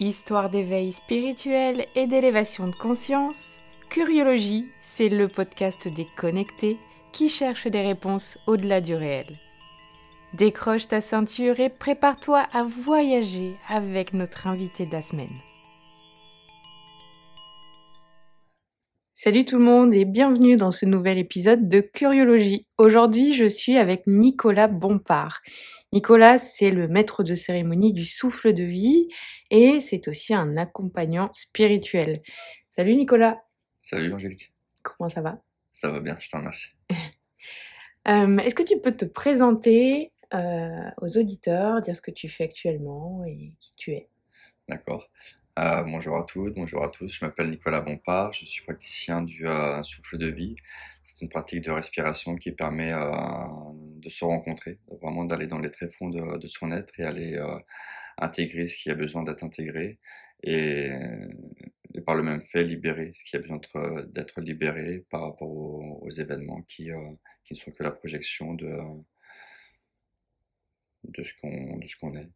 Histoire d'éveil spirituel et d'élévation de conscience, Curiologie, c'est le podcast des connectés qui cherchent des réponses au-delà du réel. Décroche ta ceinture et prépare-toi à voyager avec notre invité de la semaine. Salut tout le monde et bienvenue dans ce nouvel épisode de Curiologie. Aujourd'hui, je suis avec Nicolas Bompard. Nicolas, c'est le maître de cérémonie du souffle de vie et c'est aussi un accompagnant spirituel. Salut Nicolas. Salut Angélique. Comment ça va? Ça va bien, je te remercie. Euh, Est-ce que tu peux te présenter euh, aux auditeurs, dire ce que tu fais actuellement et qui tu es? D'accord. Euh, bonjour à toutes, bonjour à tous. Je m'appelle Nicolas Bompard, je suis praticien du euh, souffle de vie. C'est une pratique de respiration qui permet euh, de se rencontrer, vraiment d'aller dans les tréfonds de, de son être et aller intégrer ce qui a besoin d'être intégré et, et par le même fait libérer ce qui a besoin d'être- libéré par rapport aux, aux événements qui, qui ne sont que la projection de, de ce qu'on est,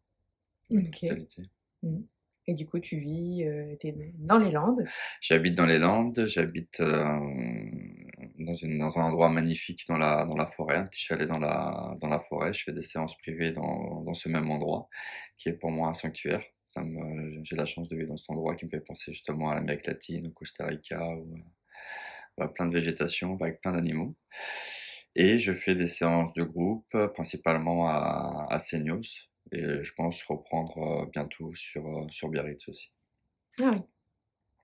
de la Ok. totalité. Mhm. Et du coup, tu vis, euh, dans les Landes. J'habite dans les Landes, j'habite euh, dans, dans un endroit magnifique dans la, dans la forêt, un petit chalet dans la, dans la forêt. Je fais des séances privées dans, dans ce même endroit, qui est pour moi un sanctuaire. J'ai la chance de vivre dans cet endroit qui me fait penser justement à l'Amérique latine, au Costa Rica, ou à plein de végétation, avec plein d'animaux. Et je fais des séances de groupe, principalement à, à Seignos, et je pense reprendre bientôt sur, sur Biarritz aussi. Ah oui.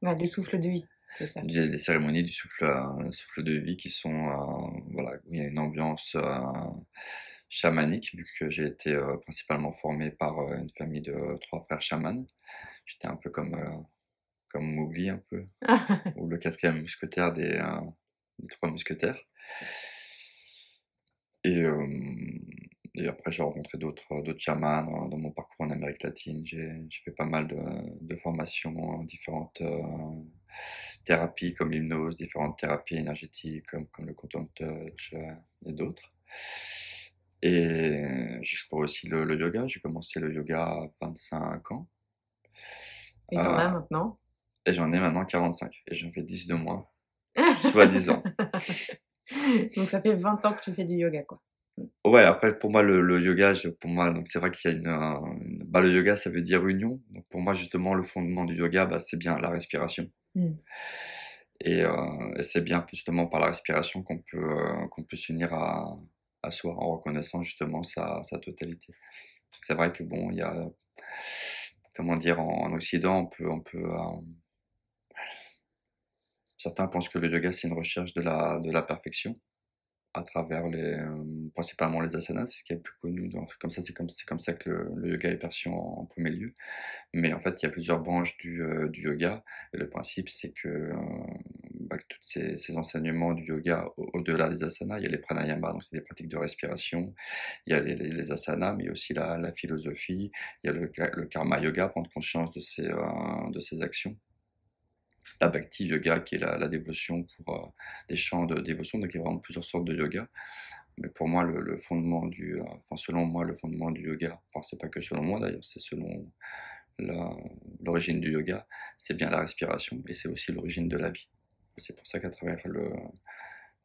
Ouais, le souffle de vie, ça. J'ai des cérémonies du souffle, euh, souffle de vie qui sont, euh, voilà, où il y a une ambiance euh, chamanique, vu que j'ai été principalement formé par une famille de trois frères chamans. J'étais un peu comme, comme Mowgli, un peu, ou le quatrième mousquetaire des, des trois mousquetaires. Et, et après, j'ai rencontré d'autres d'autres chamans dans, dans mon parcours en Amérique latine. J'ai fait pas mal de, de formations, différentes euh, thérapies comme l'hypnose, différentes thérapies énergétiques comme, comme le quantum touch euh, et d'autres. Et j'explore aussi le, le yoga. J'ai commencé le yoga à 25 ans. Et t'en as Euh, maintenant? et j'en ai maintenant 45. Et j'en fais 10 de moins, soit 10 ans. Donc ça fait 20 ans que tu fais du yoga, quoi. Ouais, après, pour moi, le, le yoga, je- pour moi, donc c'est vrai qu'il y a une, une- bah, le yoga, ça veut dire union. Donc pour moi, justement, le fondement du yoga, bah, c'est bien la respiration. Mm. Et, euh, et c'est bien justement par la respiration qu'on peut, euh, qu'on peut s'unir à, à soi en reconnaissant justement sa, sa totalité. C'est vrai que bon, il y a, comment dire, en, en Occident, on peut, on peut, euh, certains pensent que le yoga, c'est une recherche de la, de la perfection à travers les, euh, principalement les asanas, c'est ce qui est plus connu. Donc, comme ça, c'est comme, comme ça que le, yoga est perçu en, premier lieu. Mais en fait, il y a plusieurs branches du, euh, yoga. Et le principe, c'est que, euh, bah, tous ces, enseignements du yoga, au- au-delà des asanas, il y a les pranayamas, donc c'est des pratiques de respiration. Il y a les, les, les asanas, mais aussi la, la philosophie. Il y a le, le karma yoga, prendre conscience de ses, euh, de ses actions la bhakti yoga qui est la, dévotion pour euh, des chants de dévotion donc il y a vraiment plusieurs sortes de yoga. Mais pour moi le, fondement du euh, enfin selon moi le fondement du yoga enfin c'est pas que selon moi d'ailleurs c'est selon l'origine du yoga c'est bien la respiration et c'est aussi l'origine de la vie. C'est pour ça qu'à travers le,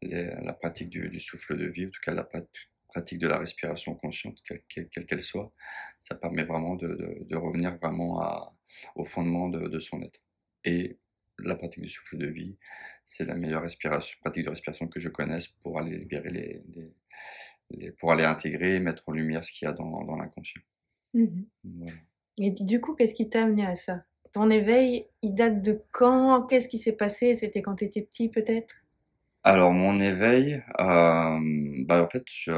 la pratique du, souffle de vie en tout cas la prat- pratique de la respiration consciente quelle qu'elle soit ça permet vraiment de, revenir vraiment au fondement de, de son être. Et la pratique du souffle de vie, c'est la meilleure respiration, pratique de respiration que je connaisse pour aller libérer les, les- les- pour aller intégrer et mettre en lumière ce qu'il y a dans, dans l'inconscient. Voilà. Et du coup, qu'est-ce qui t'a amené à ça? Ton éveil, il date de quand? Qu'est-ce qui s'est passé? C'était quand tu étais petit, peut-être? Alors mon éveil, euh, bah en fait, je,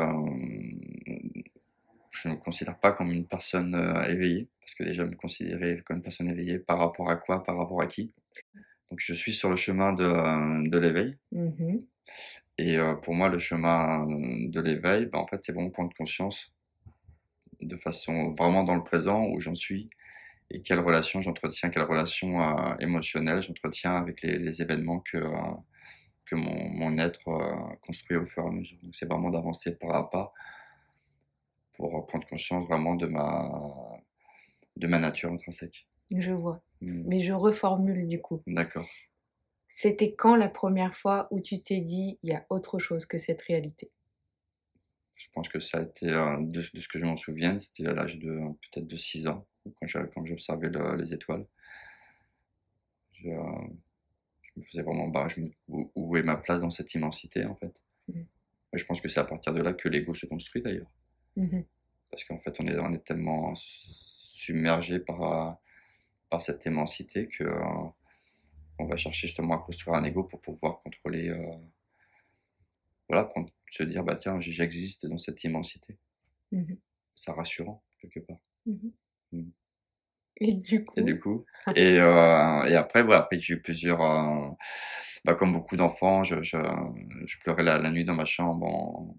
je ne me considère pas comme une personne euh, éveillée, parce que déjà me considérer comme une personne éveillée par rapport à quoi, par rapport à qui? Donc je suis sur le chemin de, euh, de l'éveil. Mhm. Et euh, pour moi, le chemin de l'éveil, bah, en fait, c'est vraiment prendre conscience de façon vraiment dans le présent où j'en suis et quelle relation j'entretiens, quelle relation euh, émotionnelle j'entretiens avec les, les événements que, euh, que mon, mon être euh, construit au fur et à mesure. Donc c'est vraiment d'avancer pas à pas pour prendre conscience vraiment de ma de ma nature intrinsèque. Je vois. Hmm. Mais je reformule du coup. D'accord. C'était quand la première fois où tu t'es dit il y a autre chose que cette réalité? Je pense que ça a été, de, ce que je m'en souviens, c'était à l'âge de peut-être de 6 ans, quand j'observais le- les étoiles. Je, je me faisais vraiment, bah, je me, où, où est ma place dans cette immensité en fait. Et je pense que c'est à partir de là que l'ego se construit d'ailleurs. Mhm. Parce qu'en fait, on est, on est tellement submergé par, euh, par cette immensité que euh, on va chercher justement à construire un ego pour pouvoir contrôler, euh, voilà, prendre- se dire, bah tiens, j'existe dans cette immensité. Mhm. C'est rassurant, quelque part. Mhm. Mm. Et du coup, Et du coup, et, euh, et après, ouais, après j'ai eu plusieurs, euh, bah, comme beaucoup d'enfants, je, je, je pleurais la, la nuit dans ma chambre en,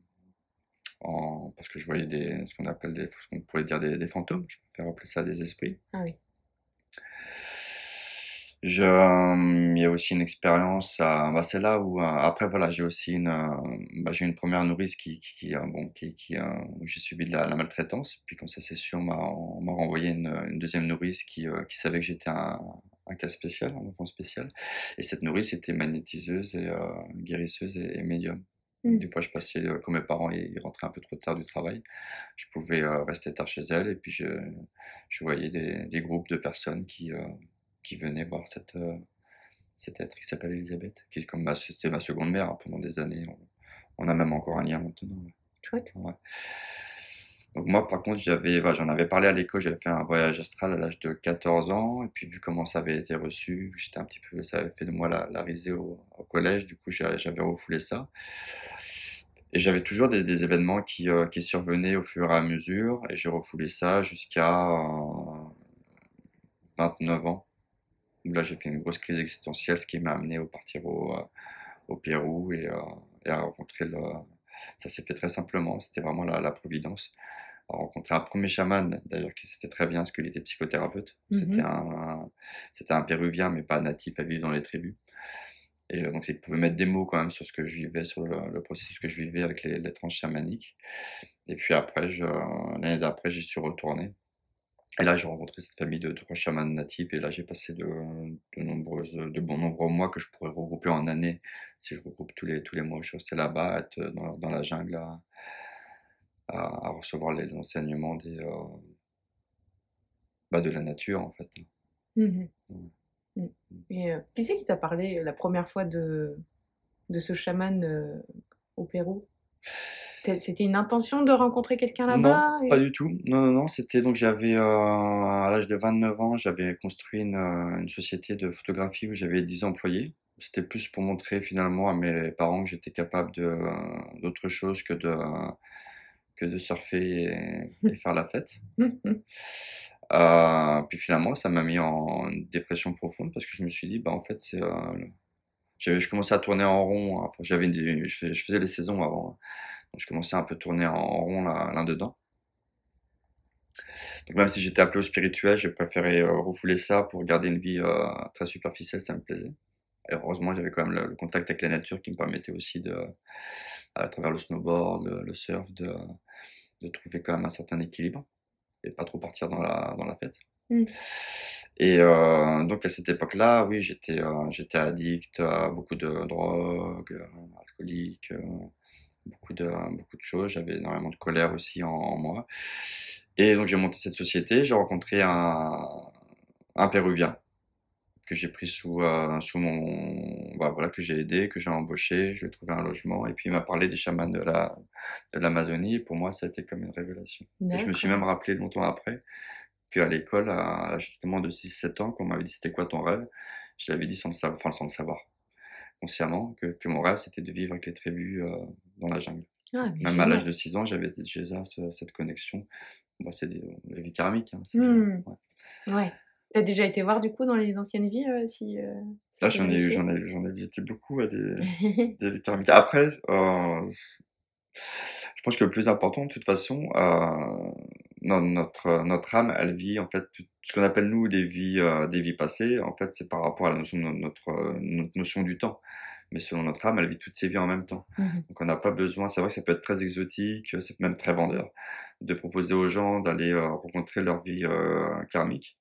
en- parce que je voyais des, ce qu'on appelle des, ce qu'on pourrait dire des, des fantômes, je préfère appeler ça des esprits. ah oui. Je, euh, il y a aussi une expérience, à- bah, c'est là où, euh, après voilà, j'ai aussi une, euh, bah, j'ai une première nourrice qui, qui, qui, euh, bon, qui, qui, euh, où j'ai subi de la, la maltraitance, puis quand ça s'est su, on m'a, on m'a renvoyé une, une deuxième nourrice qui, euh, qui savait que j'étais un, un cas spécial, un enfant spécial, et cette nourrice était magnétiseuse et euh, guérisseuse et, et médium. Des fois, je passais, quand mes parents ils rentraient un peu trop tard du travail, je pouvais rester tard chez elle, et puis je, je voyais des, des groupes de personnes qui, euh, qui venaient voir cette, euh, cet être qui s'appelle Elisabeth, qui est comme ma, c'était ma seconde mère hein, pendant des années. On, on a même encore un lien maintenant. Chouette. Ouais. Donc moi, par contre, j'avais, bah, j'en avais parlé à l'école, j'avais fait un voyage astral à l'âge de 14 ans, et puis vu comment ça avait été reçu, j'étais un petit peu, ça avait fait de moi la, la risée au, au collège, du coup j'avais refoulé ça. Et j'avais toujours des, des événements qui, euh, qui survenaient au fur et à mesure, et j'ai refoulé ça jusqu'à euh, 29 ans, où là j'ai fait une grosse crise existentielle, ce qui m'a amené au partir au, euh, au Pérou et, euh, et à rencontrer le... Ça s'est fait très simplement, c'était vraiment la, la providence. À rencontrer un premier chaman, d'ailleurs, qui c'était très bien, parce qu'il était psychothérapeute. C'était Mhm. un, c'était un péruvien, mais pas natif à vivre dans les tribus. Et euh, donc, il pouvait mettre des mots quand même sur ce que je vivais, sur le, le processus que je vivais avec les, les tranches chamaniques. Et puis après, l'année d'après, j'y suis retourné. Et là, j'ai rencontré cette famille de trois chamans natifs. Et là, j'ai passé de, de nombreuses, de bons nombreux mois que je pourrais regrouper en années. Si je regroupe tous les, tous les mois, je suis resté là-bas, être dans, dans la jungle, à, à, à recevoir les enseignements des, euh, bah, de la nature, en fait. Mhm. Mm. Mm. Et euh, qui c'est qui t'a parlé la première fois de, de ce chaman euh, au Pérou? C'était une intention de rencontrer quelqu'un là-bas Non, et- pas du tout. Non, non, non. C'était donc j'avais euh, à l'âge de 29 ans, j'avais construit une, euh, une société de photographie où j'avais 10 employés. C'était plus pour montrer finalement à mes parents que j'étais capable euh, d'autre chose que de que de surfer et, et faire la fête. Euh, puis finalement, ça m'a mis en dépression profonde parce que je me suis dit, bah en fait, c'est, euh, je commençais à tourner en rond. hein. Enfin, j'avais, je, fais- je faisais les saisons avant, hein. donc je commençais un peu à tourner en, rond là, là dedans. Donc même si j'étais appelé au spirituel, j'ai préféré euh, refouler ça pour garder une vie euh, très superficielle, ça me plaisait. Et heureusement, j'avais quand même le, contact avec la nature qui me permettait aussi de, à travers le snowboard, le, le surf, de, de trouver quand même un certain équilibre et pas trop partir dans la, dans la fête. Mm. Et euh, donc à cette époque-là, oui, j'étais euh, j'étais addict à beaucoup de drogues, euh, alcoolique, euh, beaucoup de beaucoup de choses. J'avais énormément de colère aussi en, en moi. Et donc j'ai monté cette société. J'ai rencontré un un Péruvien que j'ai pris sous sous mon bah, voilà que j'ai aidé, que j'ai embauché. Je lui ai trouvé un logement et puis il m'a parlé des chamans de la de l'Amazonie. Et pour moi, ça a été comme une révélation. Et je me suis même rappelé longtemps après qu'à l'école, à l'âge justement de 6-7 ans, quand on m'avait dit c'était quoi ton rêve, je l'avais dit sans le savoir, enfin sans le savoir, consciemment, que, que mon rêve c'était de vivre avec les tribus euh, dans la jungle. Ah, Même à l'âge de 6 ans, j'avais déjà ce- cette connexion. Bon, c'est des, la vie karmique. Hein, Hmm. ouais. Ouais. T'as déjà été voir du coup dans les anciennes vies euh, si, euh, Là, c'est j'en ai, j'en ai, j'en ai visité beaucoup à des, des vies karmiques. Après, euh, je pense que le plus important, de toute façon, euh, no- notre, notre âme, elle vit en fait tout ce qu'on appelle nous des vies, euh, des vies passées. En fait, c'est par rapport à la notion de notre, euh, notre notion du temps. mais selon notre âme, elle vit toutes ses vies en même temps. Mhm. Donc on n'a pas besoin, c'est vrai que ça peut être très exotique, c'est même très vendeur, de proposer aux gens d'aller euh, rencontrer leur vie euh, karmique.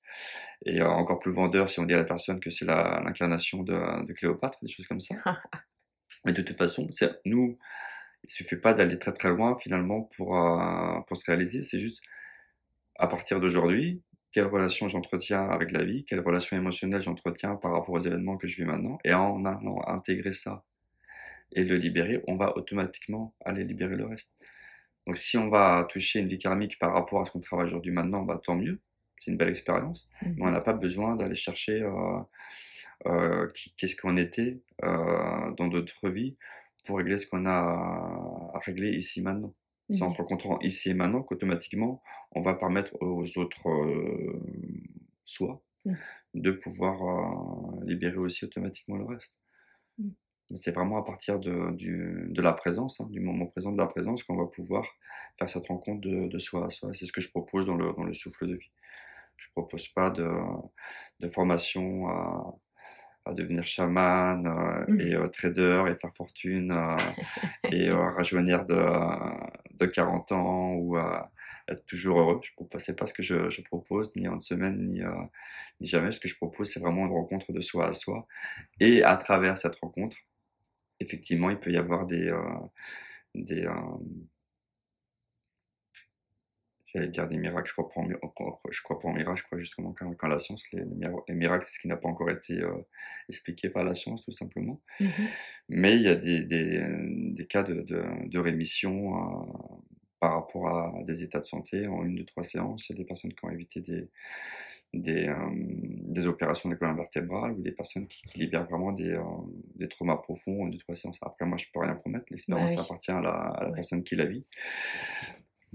Et euh, encore plus vendeur si on dit à la personne que c'est l'incarnation de, de Cléopâtre, des choses comme ça. Mais de toute façon, c'est nous, il suffit pas d'aller très très loin finalement pour, euh, pour se réaliser, c'est juste à partir d'aujourd'hui, quelle relation j'entretiens avec la vie, quelle relation émotionnelle j'entretiens par rapport aux événements que je vis maintenant, et en allant intégrer ça et le libérer, on va automatiquement aller libérer le reste. Donc si on va toucher une vie karmique par rapport à ce qu'on travaille aujourd'hui maintenant, bah, tant mieux, c'est une belle expérience, mais on n'a pas besoin d'aller chercher euh, euh, qu'est-ce qu'on était euh, dans d'autres vies pour régler ce qu'on a à régler ici maintenant. C'est en Mhm. se rencontrant ici et maintenant qu'automatiquement, on va permettre aux autres euh, soi Mhm. de pouvoir euh, libérer aussi automatiquement le reste. Mais C'est vraiment à partir de, du, de la présence, hein, du moment présent de la présence, qu'on va pouvoir faire cette rencontre de, de soi à soi. C'est ce que je propose dans le, dans le souffle de vie. Je propose pas de, de formation à, à devenir chaman euh, Mhm. et euh, trader et faire fortune euh, et euh, rajeunir de, de 40 ans ou euh, être toujours heureux. Je ne sais pas ce que je, je propose, ni en une semaine, ni, euh, ni jamais. Ce que je propose, c'est vraiment une rencontre de soi à soi. Et à travers cette rencontre, effectivement, il peut y avoir des... euh, des euh, J'allais dire des miracles, je crois pas en, je crois pas en miracles, je crois justement qu'en qu'en la science, les, les mira- les miracles, c'est ce qui n'a pas encore été euh, expliqué par la science, tout simplement. Mhm. Mais il y a des, des, des cas de, de, de rémission euh, par rapport à des états de santé en une, deux, trois séances. Il y a des personnes qui ont évité des, des, euh, des opérations de colonne vertébrale ou des personnes qui, qui libèrent vraiment des, euh, des traumas profonds en une, deux, trois séances. Après, moi, je peux rien promettre. L'expérience Bah oui. appartient à la, à la Ouais. personne qui la vit.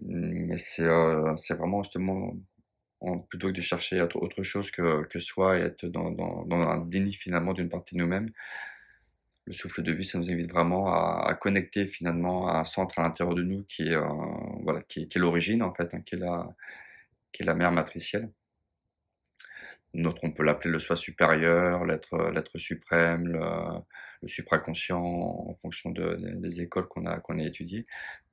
Mais c'est vraiment justement en- plutôt que de chercher à être autre chose que, que soi et être dans, dans, un déni finalement d'une partie de nous-mêmes, le souffle de vie, ça nous invite vraiment à, connecter finalement à un centre à l'intérieur de nous qui est, voilà, qui est l'origine en fait, hein, qui, est la, qui est la mère matricielle. Notre, on peut l'appeler le soi supérieur, l'être, l'être suprême, le, supraconscient en fonction de- des écoles qu'on a, qu'on a étudiées.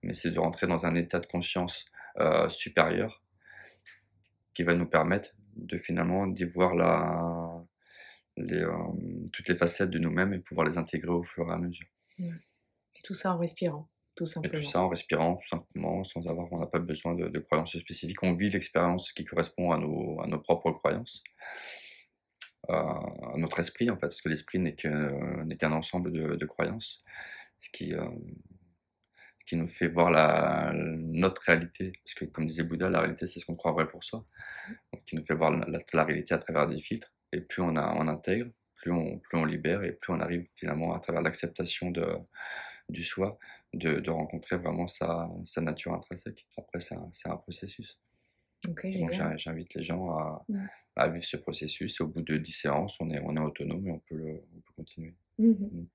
Mais c'est de rentrer dans un état de conscience euh, supérieur qui va nous permettre de finalement d'y voir la, euh, toutes les facettes de nous-mêmes et pouvoir les intégrer au fur et à mesure. Et tout ça en respirant, tout Et simplement. tout ça en respirant tout simplement, sans avoir, on n'a pas besoin de, de croyances spécifiques. On vit l'expérience qui correspond à nos, à nos propres croyances, euh, à notre esprit en fait, parce que l'esprit n'est qu'un ensemble de, de croyances, ce qui, euh, ce qui nous fait voir la, notre réalité. Parce que comme disait Bouddha, la réalité c'est ce qu'on croit vrai pour soi, donc qui nous fait voir la, la- la réalité à travers des filtres. Et plus on, a, on intègre, plus on, plus on libère et plus on arrive finalement à travers l'acceptation du soi, de, de rencontrer vraiment sa, sa nature intrinsèque. Après, c'est un, processus. Donc, j'invite les gens à, à vivre ce processus. Et au bout de 10 séances, on est, on est autonome et on peut, le- on peut continuer. Mhm.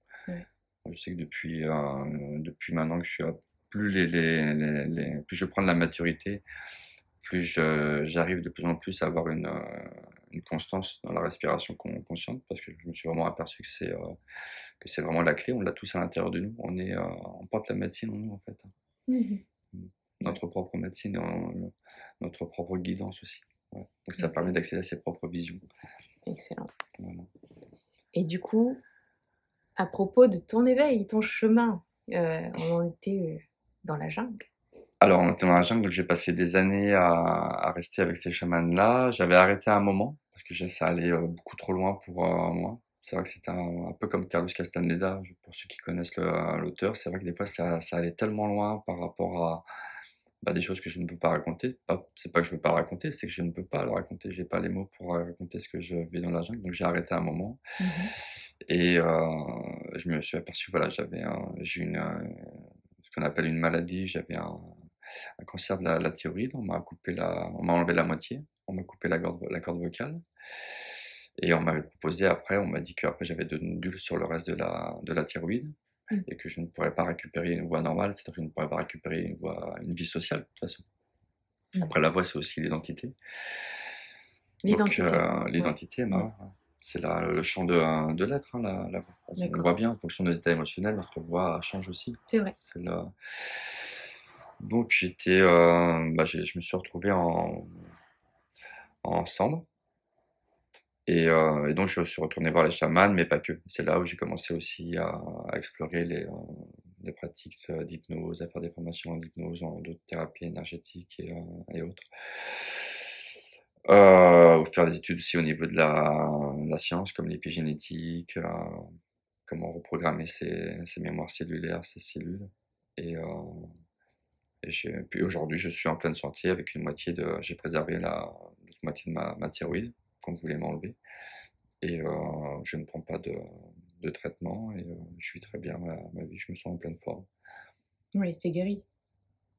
Je sais que depuis, euh, depuis maintenant que je suis à plus, les, les, les, les- plus je prends de la maturité, plus j'arrive de plus en plus à avoir une, une constance dans la respiration con- consciente parce que je me suis vraiment aperçu que c'est euh, que c'est vraiment la clé. On l'a tous à l'intérieur de nous. On, est, euh, on porte la médecine en nous en fait. Mhm. Notre propre médecine et en- notre propre guidance aussi. Ouais. Donc ça Ok. permet d'accéder à ses propres visions. Excellent. Voilà. Et du coup, à propos de ton éveil, ton chemin, euh, on en était euh, dans la jungle. Alors, on était dans la jungle, j'ai passé des années à, à rester avec ces chamans-là. J'avais arrêté à un moment, parce que ça allait euh, beaucoup trop loin pour euh, moi. C'est vrai que c'était un, un peu comme Carlos Castaneda, pour ceux qui connaissent l'auteur. C'est vrai que des fois, ça, ça allait tellement loin par rapport à bah, des choses que je ne peux pas raconter. C'est pas que je veux pas le raconter, c'est que je ne peux pas le raconter. J'ai pas les mots pour euh, raconter ce que je vis dans la jungle, donc j'ai arrêté à un moment. Mhm. Et euh, je me suis aperçu, voilà, j'avais un- j'ai une, ce qu'on appelle une maladie, j'avais un, un cancer de la, la thyroïde, on m'a coupé la, on m'a enlevé la moitié, on m'a coupé la corde, la corde vocale. Et on m'avait proposé après, on m'a dit qu'après j'avais de nodules sur le reste de la, de la thyroïde Mm. et que je ne pourrais pas récupérer une voie normale, c'est-à-dire que je ne pourrais pas récupérer une voie, une vie sociale de toute façon. Mm. Après la voix, c'est aussi l'identité. L'identité. euh, l'identité, bah, c'est le champ de, de l'être, hein, la, la voix. On voit bien, en fonction de nos états émotionnels, notre voix change aussi. C'est vrai. C'est là. Donc j'étais, euh, bah, je me suis retrouvé en, en cendre. Et, euh, et donc je suis retourné voir les chamans, mais pas que. C'est là où j'ai commencé aussi à, explorer les, euh, les pratiques d'hypnose, à faire des formations en hypnose, en d'autres thérapies énergétiques et, autres. Ou faire des études aussi au niveau de la, la science, comme l'épigénétique, comment reprogrammer ses, ses mémoires cellulaires, ses cellules. Et, et puis aujourd'hui, je suis en pleine santé avec une moitié de. J'ai préservé la moitié de ma, ma thyroïde qu'on voulait m'enlever. Et euh, je ne prends pas de, de traitement et euh, je vis très bien ma, ma vie, je me sens en pleine forme. Oui, t'es guéri.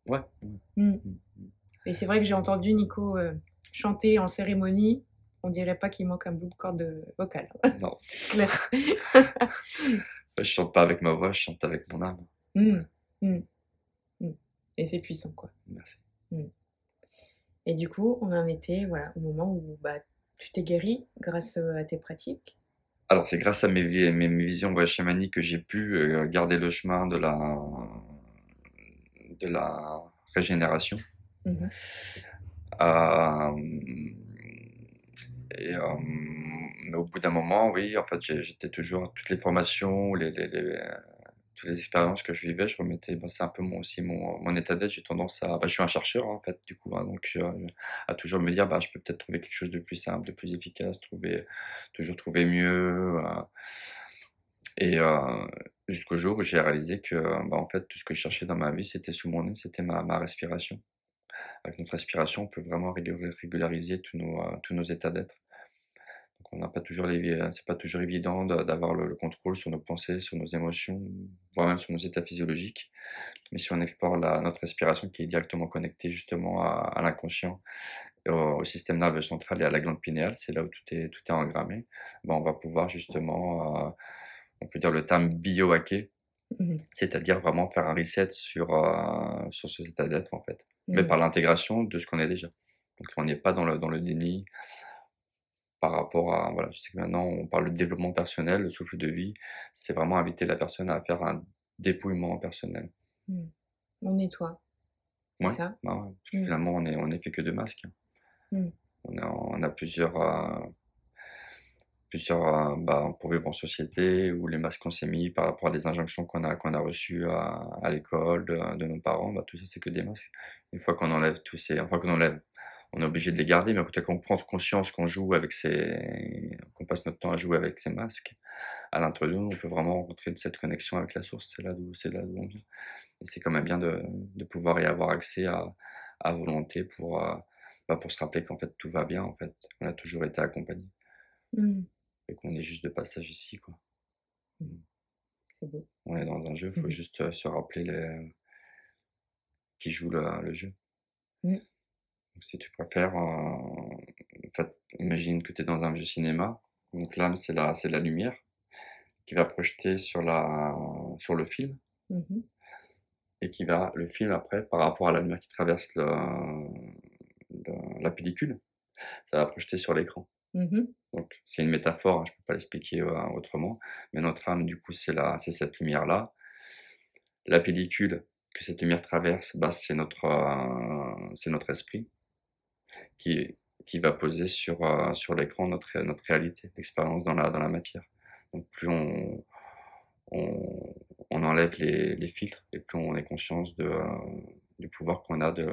Ouais. Mm. Mm, mm. Et c'est vrai que j'ai entendu Nico euh, chanter en cérémonie. On dirait pas qu'il manque un bout de corde vocale. Non, C'est clair. je chante pas avec ma voix, je chante avec mon âme. Mm, mm, mm. Et c'est puissant, quoi. Merci. Et du coup, on en était voilà, au moment où bah, tu t'es guéri grâce euh, à tes pratiques? Alors, c'est grâce à mes, vi- mes, mes visions voix chamaniques que j'ai pu euh, garder le chemin de la, de la régénération. Mhm. Euh, et, euh, mais au bout d'un moment, oui, en fait, j'étais toujours toutes les formations, les, les, les- toutes les expériences que je vivais, je remettais. ben, c'est un peu mon, aussi mon, mon état d'être. J'ai tendance à. ben, je suis un chercheur, en fait, du coup, hein, donc je- à toujours me dire, bah, je peux peut-être trouver quelque chose de plus simple, de plus efficace, trouver, toujours trouver mieux. euh, et euh, jusqu'au jour où j'ai réalisé que, bah, en fait, tout ce que je cherchais dans ma vie, c'était sous mon nez, c'était ma, ma respiration. Avec notre respiration, on peut vraiment régul- régulariser tous nos, euh, tous nos états d'être. On n'a pas toujours les, euh, c'est pas toujours évident de- d'avoir le, le contrôle sur nos pensées, sur nos émotions, voire même sur nos états physiologiques. Mais si on explore la, notre respiration qui est directement connectée justement à, à l'inconscient, et au, au système nerveux central et à la glande pinéale, c'est là où tout est, tout est engrammé, ben, on va pouvoir justement, euh, on peut dire le terme biohacker, Mhm. c'est-à-dire vraiment faire un reset sur, euh, sur ce état d'être en fait, mais Mhm. par l'intégration de ce qu'on est déjà. Donc on n'est pas dans le, dans le déni par rapport à, voilà, je sais que maintenant on parle de développement personnel, le souffle de vie, c'est vraiment inviter la personne à faire un dépouillement personnel. Mhm. On nettoie. Ouais. ça? Ah ouais, parce que Mm. finalement on est, on est fait que de masques. Mm. On a, on a plusieurs, euh, plusieurs euh, bah, pour vivre en société où les masques qu'on s'est mis par rapport à des injonctions qu'on a, qu'on a reçues à, à l'école de, de nos parents, bah, tout ça c'est que des masques. Une fois qu'on enlève tous ces, enfin qu'on enlève, on est obligé de les garder, mais quand on prend conscience qu'on joue avec ces, qu'on passe notre temps à jouer avec ces masques à l'intérieur de nous, on peut vraiment rencontrer cette connexion avec la source. C'est là d'où, c'est là d'où on vient. Et c'est quand même bien de, de pouvoir y avoir accès à, à volonté pour, euh, bah, pour se rappeler qu'en fait tout va bien, en fait. On a toujours été accompagné Mhm. et qu'on est juste de passage ici, quoi. C'est beau. On est dans un jeu, il faut Mhm. juste euh, se rappeler les... qui joue le, le jeu. Si tu préfères, euh, en fait, imagine que tu es dans un jeu cinéma, donc l'âme c'est la, c'est la lumière qui va projeter sur, la, sur le film Mhm. et qui va, le film après, par rapport à la lumière qui traverse le, le- la pellicule, ça va projeter sur l'écran. Mhm. Donc c'est une métaphore, hein, je ne peux pas l'expliquer euh, autrement, mais notre âme, du coup, c'est la, c'est cette lumière-là. La pellicule que cette lumière traverse, bah, c'est notre, euh, c'est notre esprit qui, qui va poser sur, euh, sur l'écran notre, notre réalité, l'expérience dans la, dans la matière. Donc plus on, on, on enlève les, les filtres et plus on est conscience de, euh, du pouvoir qu'on a de,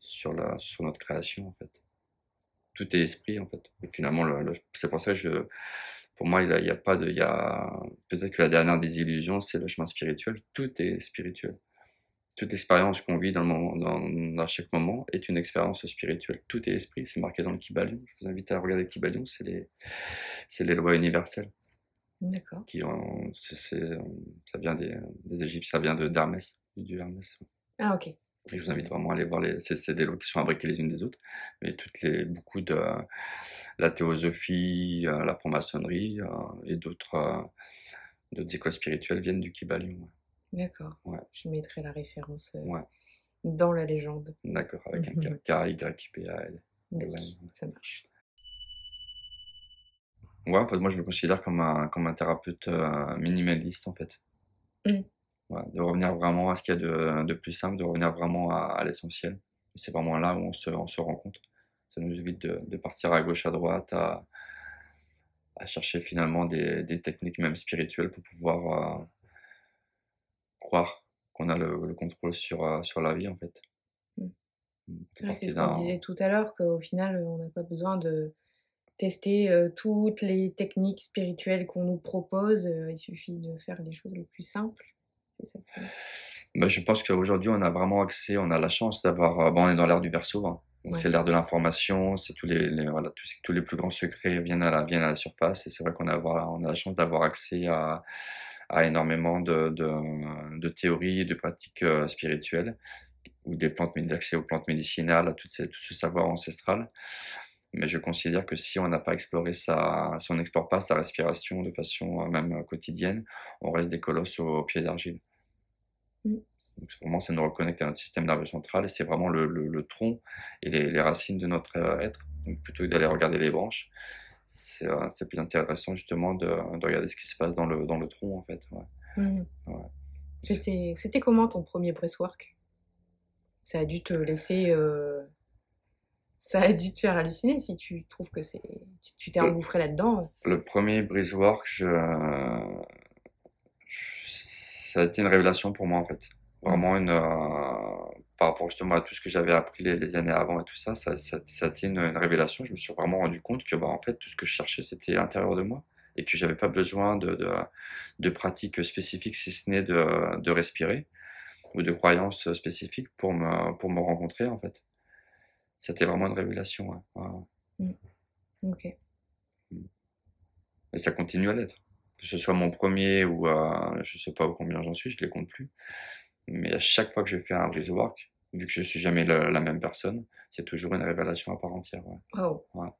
sur, la, sur notre création en fait. Tout est esprit en fait. Et finalement, le, le- c'est pour ça que pour moi, il n'y a, pas de, peut-être que la dernière des illusions, c'est le chemin spirituel. Tout est spirituel. Toute expérience qu'on vit dans, le moment, dans, dans chaque moment est une expérience spirituelle. Tout est esprit, c'est marqué dans le Kybalion. Je vous invite à regarder le Kybalion, c'est les, les lois universelles D'accord. qui ont, ça vient des, des Égyptiens, ça vient de d'Hermès, du dieu Hermès. Ah, ok. Et je vous invite vraiment à aller voir les, c'est, des lois qui sont imbriquées les unes des autres, mais toutes les, beaucoup de la théosophie, euh, la franc-maçonnerie euh, et d'autres, euh, d'autres écoles spirituelles viennent du Kybalion. D'accord. Ouais. Je mettrai la référence euh, Ouais, dans la légende. d'accord, avec un K, K, Y, P, A, L. Oui, Ouais. ça marche. Ouais, en fait, moi, je me considère comme un, comme un thérapeute euh, minimaliste, en fait. Mm. Ouais, de revenir vraiment à ce qu'il y a de, de plus simple, de revenir vraiment à, à l'essentiel. C'est vraiment là où on se, on se rend compte. Ça nous évite de, de partir à gauche, à droite, à, à chercher finalement des, des techniques même spirituelles pour pouvoir euh, croire qu'on a le, le contrôle sur, euh, sur la vie, en fait. Mm. Mm. Ouais, partie c'est ce qu'on disait tout à l'heure, qu'au final, on n'a pas besoin de tester euh, toutes les techniques spirituelles qu'on nous propose. euh, il suffit de faire les choses les plus simples. C'est ça que- Bah, je pense qu'aujourd'hui, on a vraiment accès, on a la chance d'avoir. Bon, on est dans l'ère du verso, hein. Ouais. c'est l'ère de l'information, c'est tous les, les- voilà, tous, tous les plus grands secrets viennent à la, viennent à la surface, et c'est vrai qu'on a, on a la chance d'avoir accès à, à énormément de, de, de théories et de pratiques euh, spirituelles, ou des plantes, d'accès aux plantes médicinales, à toutes ces- tout ce savoir ancestral. Mais je considère que si on n'a pas exploré sa, si on n'explore pas sa respiration de façon euh, même euh, quotidienne, on reste des colosses au, pied d'argile. Mm. Donc vraiment, ça nous reconnecte à notre système nerveux central et c'est vraiment le, le, le tronc et les, les racines de notre être. Donc plutôt que d'aller regarder les branches, c'est euh, c'est plus intéressant justement de, de regarder ce qui se passe dans le, dans le tronc en fait. ouais. Ouais. C'était c'était comment ton premier breathwork Ça a dû te laisser. euh, Ça a dû te faire halluciner si tu trouves que c'est. tu- t'es engouffré là-dedans. Le premier breathwork, je... ça a été une révélation pour moi en fait. Vraiment une, euh, par rapport justement à tout ce que j'avais appris les, les années avant et tout ça, ça, ça, ça a été une, une révélation. Je me suis vraiment rendu compte que bah, en fait tout ce que je cherchais c'était à l'intérieur de moi et que j'avais pas besoin de, de, de pratiques spécifiques si ce n'est de, de respirer ou de croyances spécifiques pour me, pour me rencontrer en fait. C'était vraiment une révélation. ouais. Ouais. Ok. Et ça continue à l'être. Que ce soit mon premier ou euh, je sais pas combien j'en suis, je les compte plus. Mais à chaque fois que je fais un breathwork, vu que je suis jamais la, la même personne, c'est toujours une révélation à part entière. ouais. Oh. Ouais.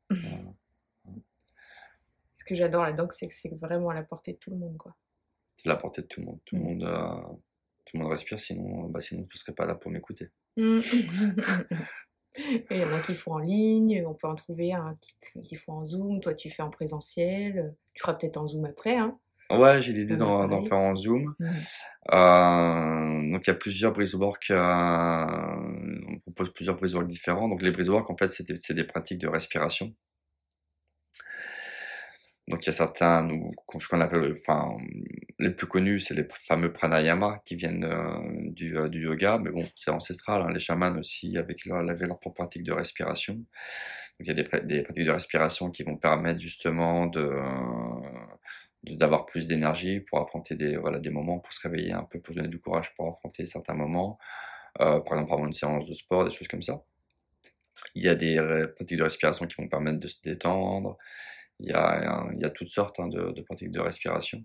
Ce que j'adore là-dedans, c'est que c'est vraiment à la portée de tout le monde, quoi. C'est la portée de tout le monde. Tout le Mm. monde, euh, tout le monde respire, sinon, bah, sinon vous serez pas là pour m'écouter. Mm. Et Il y en a qui font en ligne, on peut en trouver un qui, qui font en Zoom, toi tu fais en présentiel, tu feras peut-être en Zoom après, hein. Ouais, j'ai l'idée d'en faire en Zoom. Mhm. Euh, donc il y a plusieurs breathwork, euh, on propose plusieurs breathwork différents. Donc les breathwork en fait c'est des, c'est des pratiques de respiration. Donc il y a certains, ce qu'on appelle, enfin les plus connus c'est les fameux pranayama qui viennent euh, du, euh, du yoga, mais bon c'est ancestral. hein. Les chamans aussi avec leur, avaient leur propre pratique de respiration. Donc il y a des, pra- des pratiques de respiration qui vont permettre justement de- d'avoir plus d'énergie pour affronter des, voilà, des moments, pour se réveiller un peu, pour donner du courage pour affronter certains moments. Euh, par exemple, avant une séance de sport, des choses comme ça. Il y a des pratiques de respiration qui vont permettre de se détendre. Il y a, il y a toutes sortes hein, de, pratiques de respiration.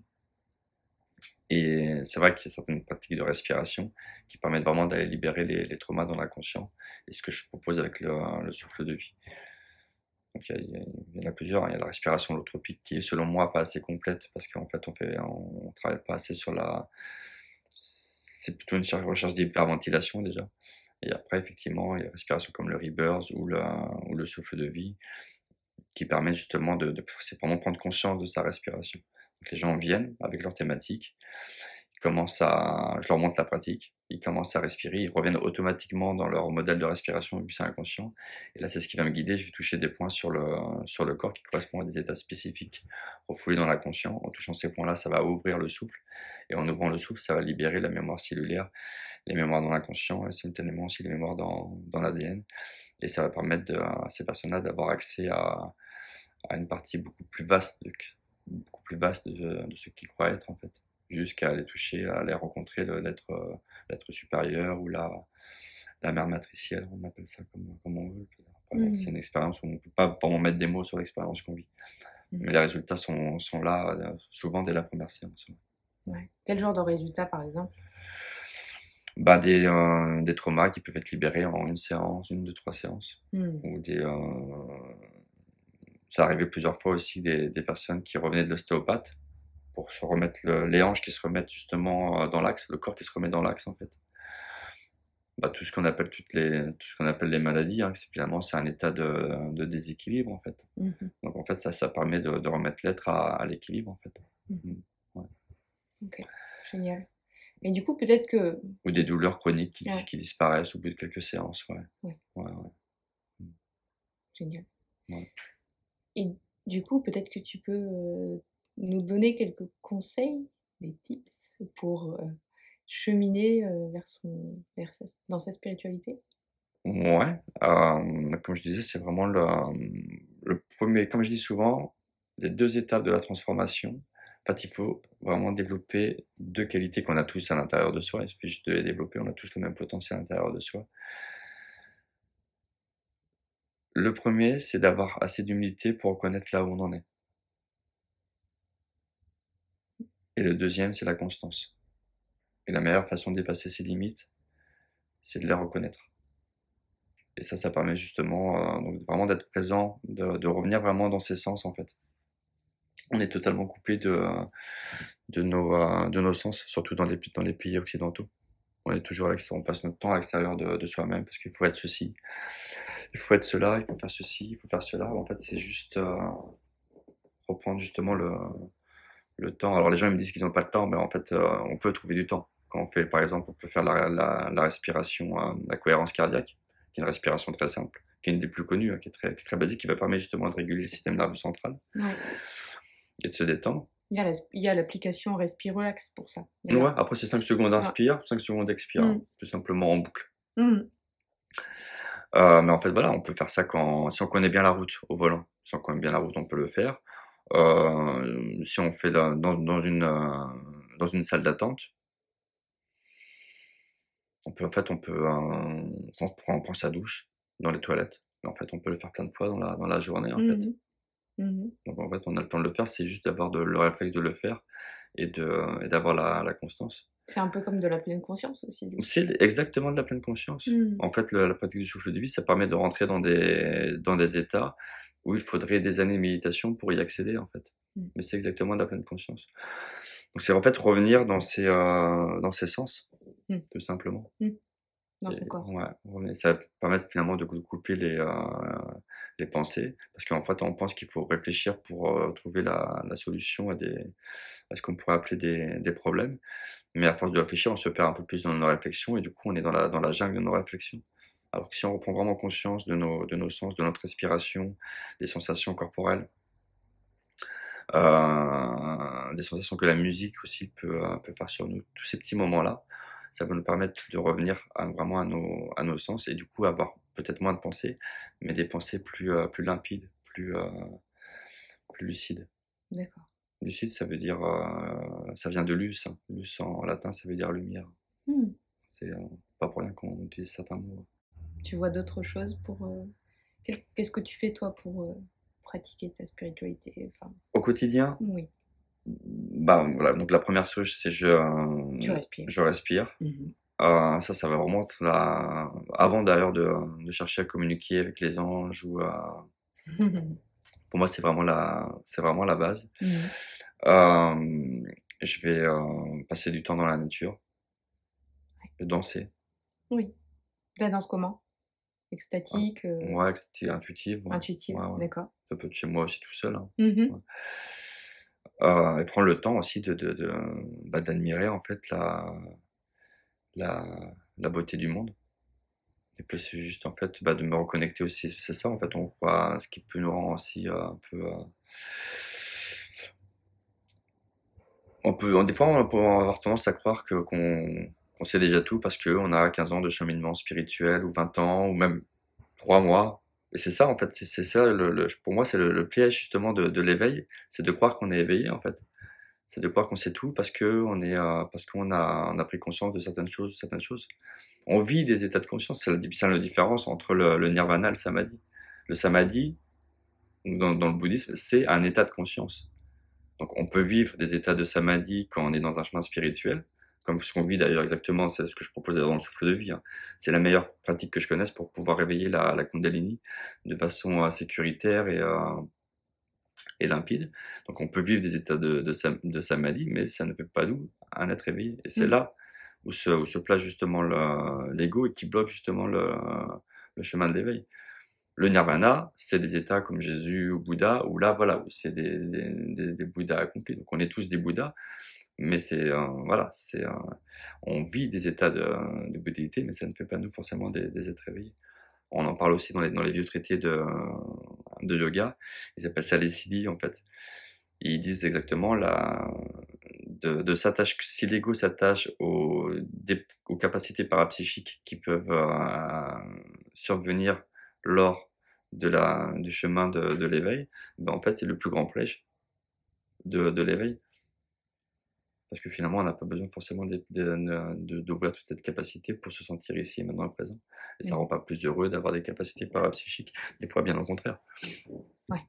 Et c'est vrai qu'il y a certaines pratiques de respiration qui permettent vraiment d'aller libérer les, traumas dans l'inconscient. Et ce que je propose avec le souffle de vie. Donc il y, en a plusieurs. hein. Il y a la respiration holotropique qui est selon moi pas assez complète parce qu'en fait on fait on, travaille pas assez sur la. C'est plutôt une cher- recherche d'hyperventilation déjà. Et après effectivement il y a des respirations comme le rebirth ou le, ou le souffle de vie qui permet justement de, de vraiment prendre conscience de sa respiration. Donc les gens viennent avec leur thématique, ils à, je leur montre la pratique, ils commencent à respirer, ils reviennent automatiquement dans leur modèle de respiration vu que c'est inconscient. Et là, c'est ce qui va me guider. Je vais toucher des points sur le, sur le corps qui correspondent à des états spécifiques refoulés dans l'inconscient. En touchant ces points-là, ça va ouvrir le souffle. Et en ouvrant le souffle, ça va libérer la mémoire cellulaire, les mémoires dans l'inconscient et simultanément aussi les mémoires dans, dans l'ADN. Et ça va permettre de- à ces personnes-là d'avoir accès à, à une partie beaucoup plus vaste, beaucoup plus vaste de, de ce qu'ils croient être en fait. Jusqu'à aller toucher, à aller rencontrer l'être euh, l'être supérieur ou la, la mère matricielle, on appelle ça comme, comme on veut. Mhm. C'est une expérience où on ne peut pas vraiment mettre des mots sur l'expérience qu'on vit. Mhm. Mais les résultats sont, sont là euh, souvent dès la première séance. Ouais. Quel genre de résultat, par exemple? Bah, des, euh, des traumas qui peuvent être libérés en une séance, une, deux, trois séances. Hmm. Ou des, euh, ça arrivait plusieurs fois aussi des, des personnes qui revenaient de l'ostéopathe pour se remettre le- les hanches qui se remettent justement euh, dans l'axe, le corps qui se remet dans l'axe en fait. bah, tout ce qu'on appelle toutes les tout ce qu'on appelle les maladies hein, finalement c'est un état de, de, déséquilibre en fait Mmh donc en fait ça ça permet de, de remettre l'être à, à l'équilibre en fait Mmh. Mm. OK, génial. Et du coup, peut-être que ou des douleurs chroniques qui, Ouais. qui disparaissent au bout de quelques séances ouais Ouais. ouais, ouais. génial. Et du coup, peut-être que tu peux, heu, nous donner quelques conseils, des tips pour, heu, cheminer, heu, vers son vers dans sa spiritualité? Ouais, comme je disais, c'est vraiment le, mmh, le 1er comme je dis souvent, les 2 étapes de la transformation. En fait, il faut vraiment développer 2 qualités qu'on a tous à l'intérieur de soi. Il suffit juste de les développer, on a tous le même potentiel à l'intérieur de soi. Le 1er, c'est d'avoir assez d'humilité pour reconnaître là où on en est. Et le 2e, c'est la constance. Et la meilleure façon de dépasser ses limites, c'est de les reconnaître. Et ça, ça permet justement, heu, donc vraiment d'être présent, de de revenir vraiment dans ses sens, en fait. On est totalement coupé de de nos, heu, de nos sens, surtout dans les dans les pays occidentaux. On est toujours à on passe notre temps à l'extérieur de de soi-même parce qu'il faut être ceci, il faut être cela, il faut faire ceci, il faut faire cela. En fait, c'est juste, heu, reprendre justement le le temps. Alors les gens ils me disent qu'ils ont pas de temps, mais en fait, heu, on peut trouver du temps. Quand on fait par exemple, on peut faire la la la respiration, heu, la cohérence cardiaque, qui est une respiration très simple, qui est une des plus connues, hein, qui est très qui est très basique, qui va permettre justement de réguler le système nerveux central Ouais. et de se détendre. Il y a l'application Respirelax pour ça, Ouais, après c'est 5 secondes Ouais. inspire, 5 secondes expire, Mmh. tout simplement en boucle. Mmh. Heu, mais en fait, voilà, on peut faire ça quand si on connaît bien la route au volant. Si on connaît bien la route, on peut le faire. Heu, si on fait dans dans une, heu, dans une salle d'attente on peut en fait, on peut, heu, on prend on prend sa douche dans les toilettes. En fait, on peut le faire plein de fois dans la dans la journée, en Mmh fait. Mh. Mmh mh. Donc en fait, on a le temps de le faire, c'est juste d'avoir le réflexe de le faire et d'avoir la la constance. C'est un peu comme de la pleine conscience aussi? C'est exactement de la pleine conscience. Mmh. En fait, le la pratique du souffle de vie, ça permet de rentrer dans des dans des états où il faudrait des années de méditation pour y accéder, en fait. Mmh. Mais c'est exactement de la pleine conscience. Donc c'est en fait revenir dans ses, heu, dans ses sens, tout simplement. Dans son corps. ouais, ouais, ça va permettre finalement de cou couper les, heu, les pensées. Parce qu'en fait, on pense qu'il faut réfléchir pour, heu, trouver la la solution à des à ce qu'on pourrait appeler des des problèmes. Mais à force de réfléchir, on se perd un peu plus dans nos réflexions et du coup, on est dans la dans la jungle de nos réflexions. Alors que si on reprend vraiment conscience de nos de nos sens, de notre respiration, des sensations corporelles heu, des sensations que la musique aussi peut, peut faire sur nous, tous ces petits moments-là, ça va nous permettre de revenir à vraiment à nos à nos sens et du coup avoir peut-être moins de pensées, mais des pensées plus, plus limpides, plus, heu, plus lucides. D'accord. Lucide, ça veut dire, heu, ça vient de lus, hein. Lus en latin, ça veut dire lumière. Mmh. C'est, pas pour rien qu'on utilise certains mots. Tu vois d'autres choses pour, qu'est-ce que tu fais toi pour, pratiquer ta spiritualité? Enfin? Au quotidien? Oui. Bah, voilà, donc la 1re chose, c'est je, respires. je respire. Mmh mh. Heu, ça, ça va vraiment être la avant d'ailleurs de de chercher à communiquer avec les anges ou à pour moi, c'est vraiment la c'est vraiment la base. Mmh mh. Hem, je vais, heu, passer du temps dans la nature. Ouais. Danser. Oui. La danse comment? Extatique, heu? Ouais, exti intuitive, ouais. Intuitive, d'accord. Ça peut être chez moi aussi tout seul, hein. Mmh mh. Ouais. Heu et prendre le temps aussi de bah, d'admirer en fait la la beauté du monde. Et puis c'est juste en fait, bah, de me reconnecter aussi. C'est ça en fait, on croit ce qui peut nous rendre aussi, heu, un peu, heu on peut des fois, on peut avoir tendance à croire que qu'on qu'on sait déjà tout parce qu'on a 15 ans de cheminement spirituel ou 20 ans ou même 3 mois. Et c'est ça en fait, c'est ça le le pour moi, c'est le le piège justement de de l'éveil, c'est de croire qu'on est éveillé en fait. C'est de croire qu'on sait tout parce qu'on heu, parce qu'on a on a pris conscience de certaines choses certaines choses. On vit des états de conscience, c'est la la différence entre le le nirvana et le samadhi. Le samadhi, dans dans le bouddhisme, c'est un état de conscience. Donc on peut vivre des états de samadhi quand on est dans un chemin spirituel, comme ce qu'on vit d'ailleurs exactement, c'est ce que je propose dans le souffle de vie, hein. C'est la meilleure pratique que je connaisse pour pouvoir réveiller la la kundalini de façon, heu, sécuritaire et heu et limpide. Donc on peut vivre des états de de sam de samadhi, mais ça ne fait pas nous un être éveillé. Et c'est Mmh. là où se, où se place justement l'ego et qui bloque justement le, le chemin de l'éveil. Le nirvana, c'est des états comme Jésus ou Bouddha, où là, voilà, c'est des, des, des, Bouddhas accomplis. Donc on est tous des Bouddhas, mais c'est, voilà, c'est, on vit des états de, de bouddhité, mais ça ne fait pas nous forcément des, êtres éveillés. On en parle aussi dans les, dans les vieux traités de, de yoga. Ils appellent ça les siddhis, en fait. ils disent exactement la, de, de si l'ego s'attache aux, capacités parapsychiques qui peuvent euh, survenir lors de la, du chemin de, de l'éveil, ben en fait, c'est le plus grand pledge de, de l'éveil. Parce que finalement, on n'a pas besoin forcément d'ouvrir toute cette capacité pour se sentir ici et maintenant le présent. Et ça ne rend pas plus heureux d'avoir des capacités parapsychiques. Des fois, bien au contraire. Ouais.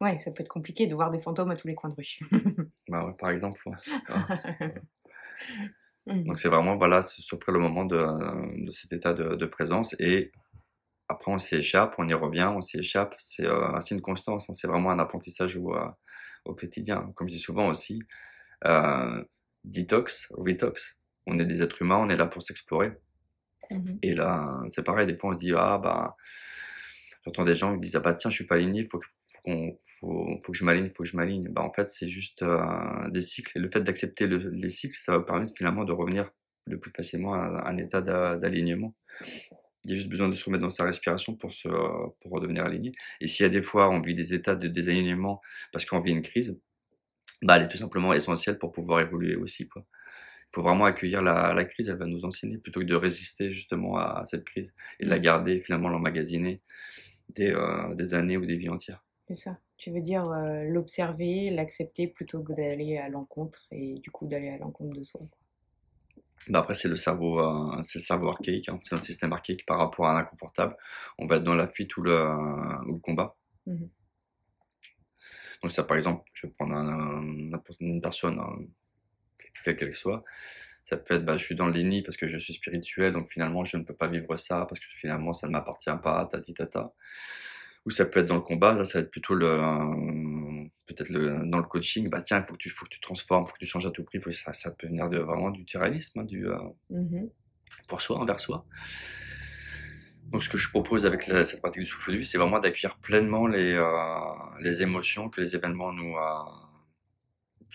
Ouais, ça peut être compliqué de voir des fantômes à tous les coins de rue. bah ouais, par exemple. Donc c'est vraiment, voilà, s'offrir le moment de, de, cet état de, de présence et après, on s'y échappe, on y revient, on s'y échappe. C'est euh, une constance. Hein. C'est vraiment un apprentissage au, euh, au, quotidien. Comme je dis souvent aussi, euh, detox, retox. On est des êtres humains, on est là pour s'explorer. Mmh Et là, c'est pareil. Des fois, on se dit ah bah, j'entends des gens qui disent ah bah tiens, je suis pas aligné, faut que faut, faut, faut que je m'aligne, faut que je m'aligne. Bah en fait, c'est juste euh, des cycles. Et le fait d'accepter le, les cycles, ça va permettre finalement de revenir le plus facilement à un état d'alignement. Il y a juste besoin de se remettre dans sa respiration pour, se, pour redevenir aligné. Et s'il y a des fois, on vit des états de désalignement parce qu'on vit une crise, bah, elle est tout simplement essentielle pour pouvoir évoluer aussi. Quoi. Il faut vraiment accueillir la, la crise, elle va nous enseigner, plutôt que de résister justement à, cette crise et de la mmh. garder, finalement l'emmagasiner des, euh, des années ou des vies entières. C'est ça. Tu veux dire euh, l'observer, l'accepter plutôt que d'aller à l'encontre et du coup d'aller à l'encontre de soi. Bah après, c'est le cerveau, euh, c'est le cerveau archaïque, hein. c'est notre système archaïque par rapport à l'inconfortable. On va être dans la fuite ou le, ou le combat. Mmh Donc ça, par exemple, je vais prendre un, une personne, quelle qu'elle soit. Ça peut être, bah, je suis dans le déni parce que je suis spirituel, donc finalement, je ne peux pas vivre ça parce que finalement, ça ne m'appartient pas, tati tata ou ça peut être dans le combat, là, ça va être plutôt le, peut-être le, dans le coaching, bah tiens, il faut que tu, faut que tu transformes, il faut que tu changes à tout prix, faut, ça, ça peut venir de, vraiment du tyrannisme, hein, du, euh, mmh pour soi, envers soi. Donc ce que je propose avec cette pratique du souffle de vie, c'est vraiment d'accueillir pleinement les, euh, les émotions que les événements nous, euh,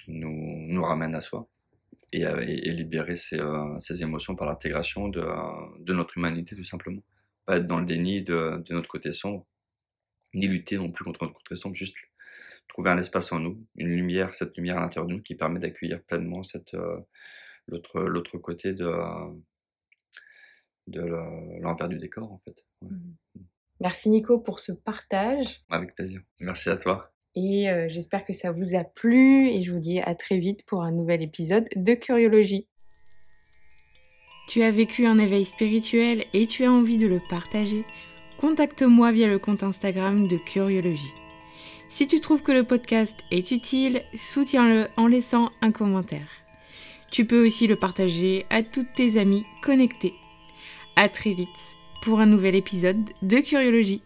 nous, nous ramènent à soi. Et, et, libérer ces, ces, émotions par l'intégration de, de notre humanité tout simplement. Pas être dans le déni de, de notre côté sombre, ni lutter non plus contre notre contre juste trouver un espace en nous, une lumière, cette lumière à l'intérieur de nous qui permet d'accueillir pleinement cette, euh, l'autre côté de, de l'envers du décor en fait. Mmh. Merci Nico pour ce partage. Avec plaisir. Merci à toi. Et euh, j'espère que ça vous a plu et je vous dis à très vite pour un nouvel épisode de Curiologie. Tu as vécu un éveil spirituel et tu as envie de le partager contacte-moi via le compte Instagram de Curiologie. Si tu trouves que le podcast est utile, soutiens-le en laissant un commentaire. Tu peux aussi le partager à toutes tes amies connectées. À très vite pour un nouvel épisode de Curiologie.